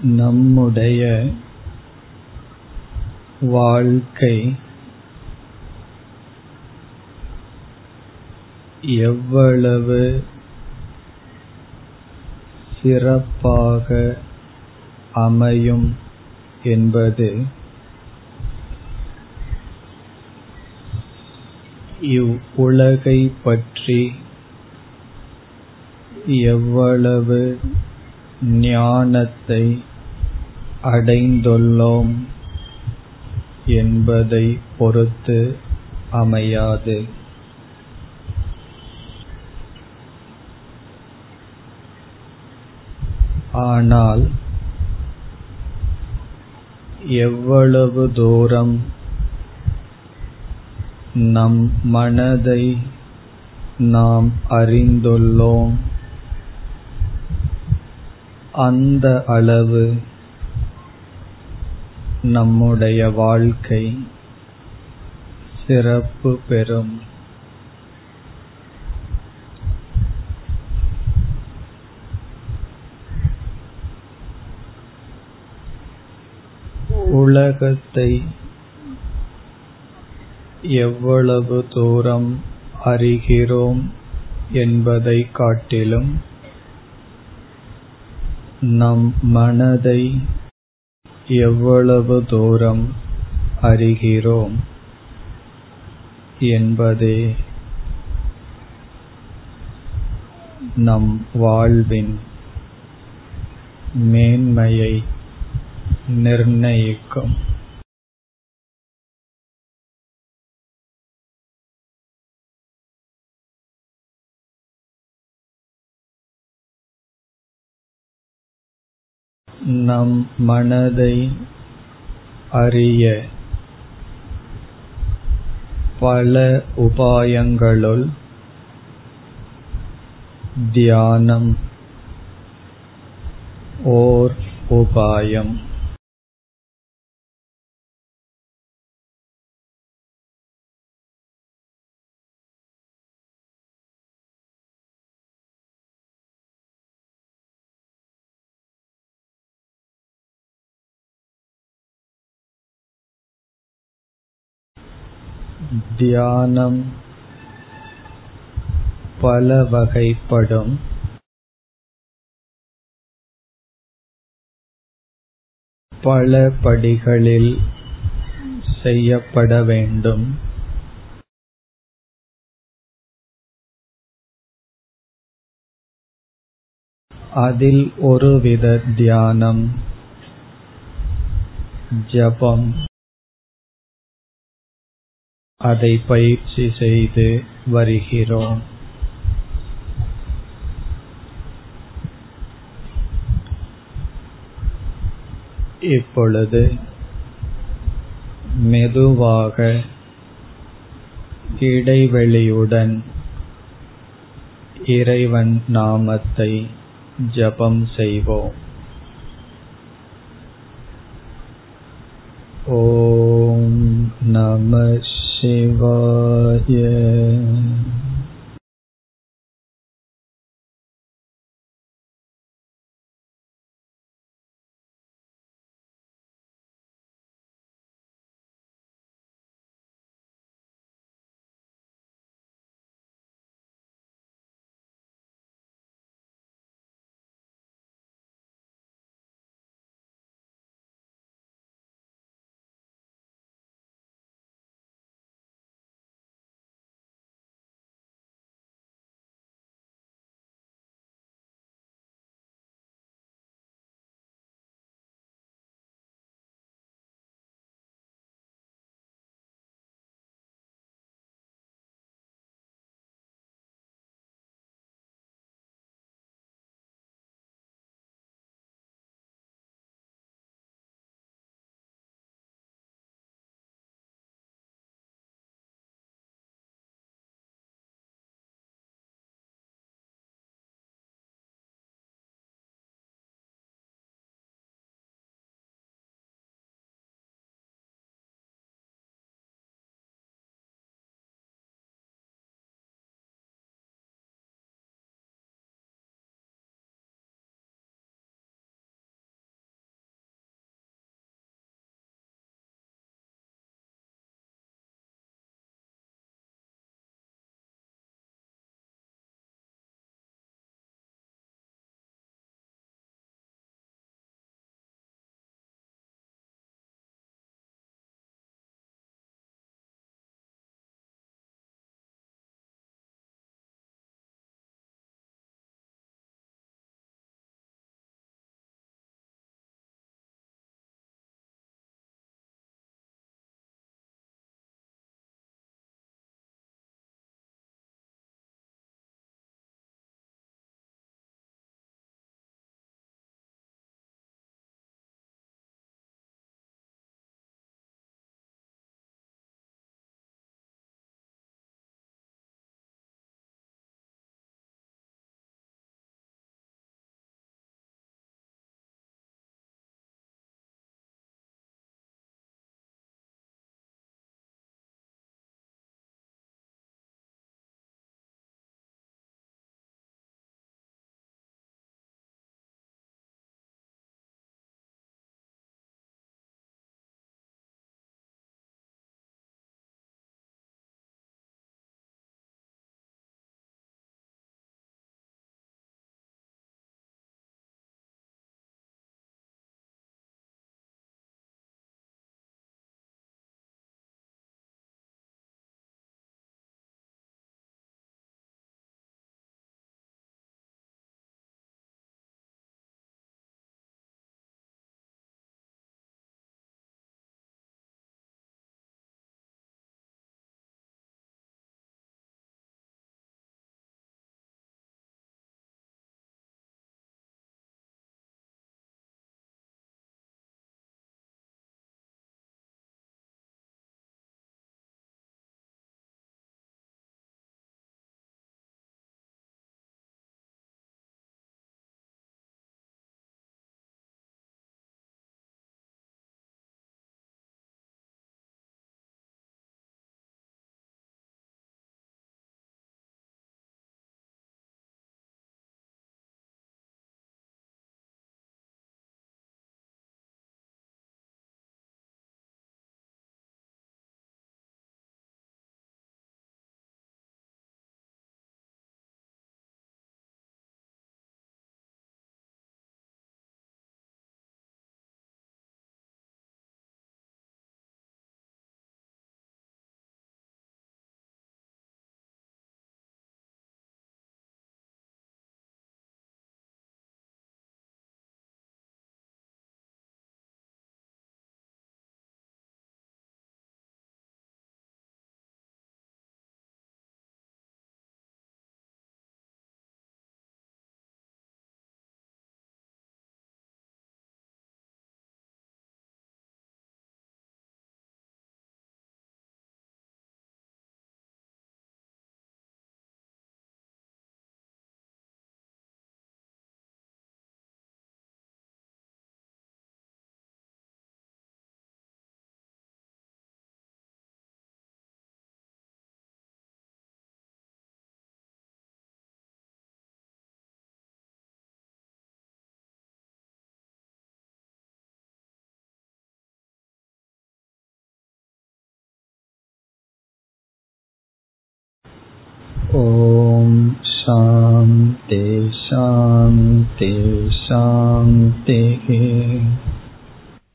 நம்முடைய வாழ்க்கை எவ்வளவு சிறப்பாக அமையும் என்பது இவ்வுலகை பற்றி எவ்வளவு ஞானத்தை அடைந்துள்ளோம் என்பதை பொறுத்து அமையாது. ஆனால் எவ்வளவு தூரம் நம் மனதை நாம் அறிந்துள்ளோம் அந்த அளவு நம்முடைய வாழ்க்கை சிறப்பு பெறும். உலகத்தை எவ்வளவு தூரம் அறிகிறோம் என்பதை காட்டிலும் நம் மனதை எவ்வளவு தூரம் அறிகிறோம் என்பதே நம் வாழ்வின் மேன்மையை நிர்ணயிக்கும். நம் மனதை அறிய பல உபாயங்களுள் தியானம் ஓர் உபாயம். தியானம் பல வகைப்படும் பல படிகளில் செய்யப்பட வேண்டும். அதில் ஒருவித தியானம் ஜபம் அதை பயிற்சி செய்து வருகிறோம். இப்பொழுது மெதுவாக இடைவெளியுடன் இறைவன் நாமத்தை ஜபம் செய்வோம். ஓம் நம சிவாய ॐ शान्ति शान्ति शान्तिः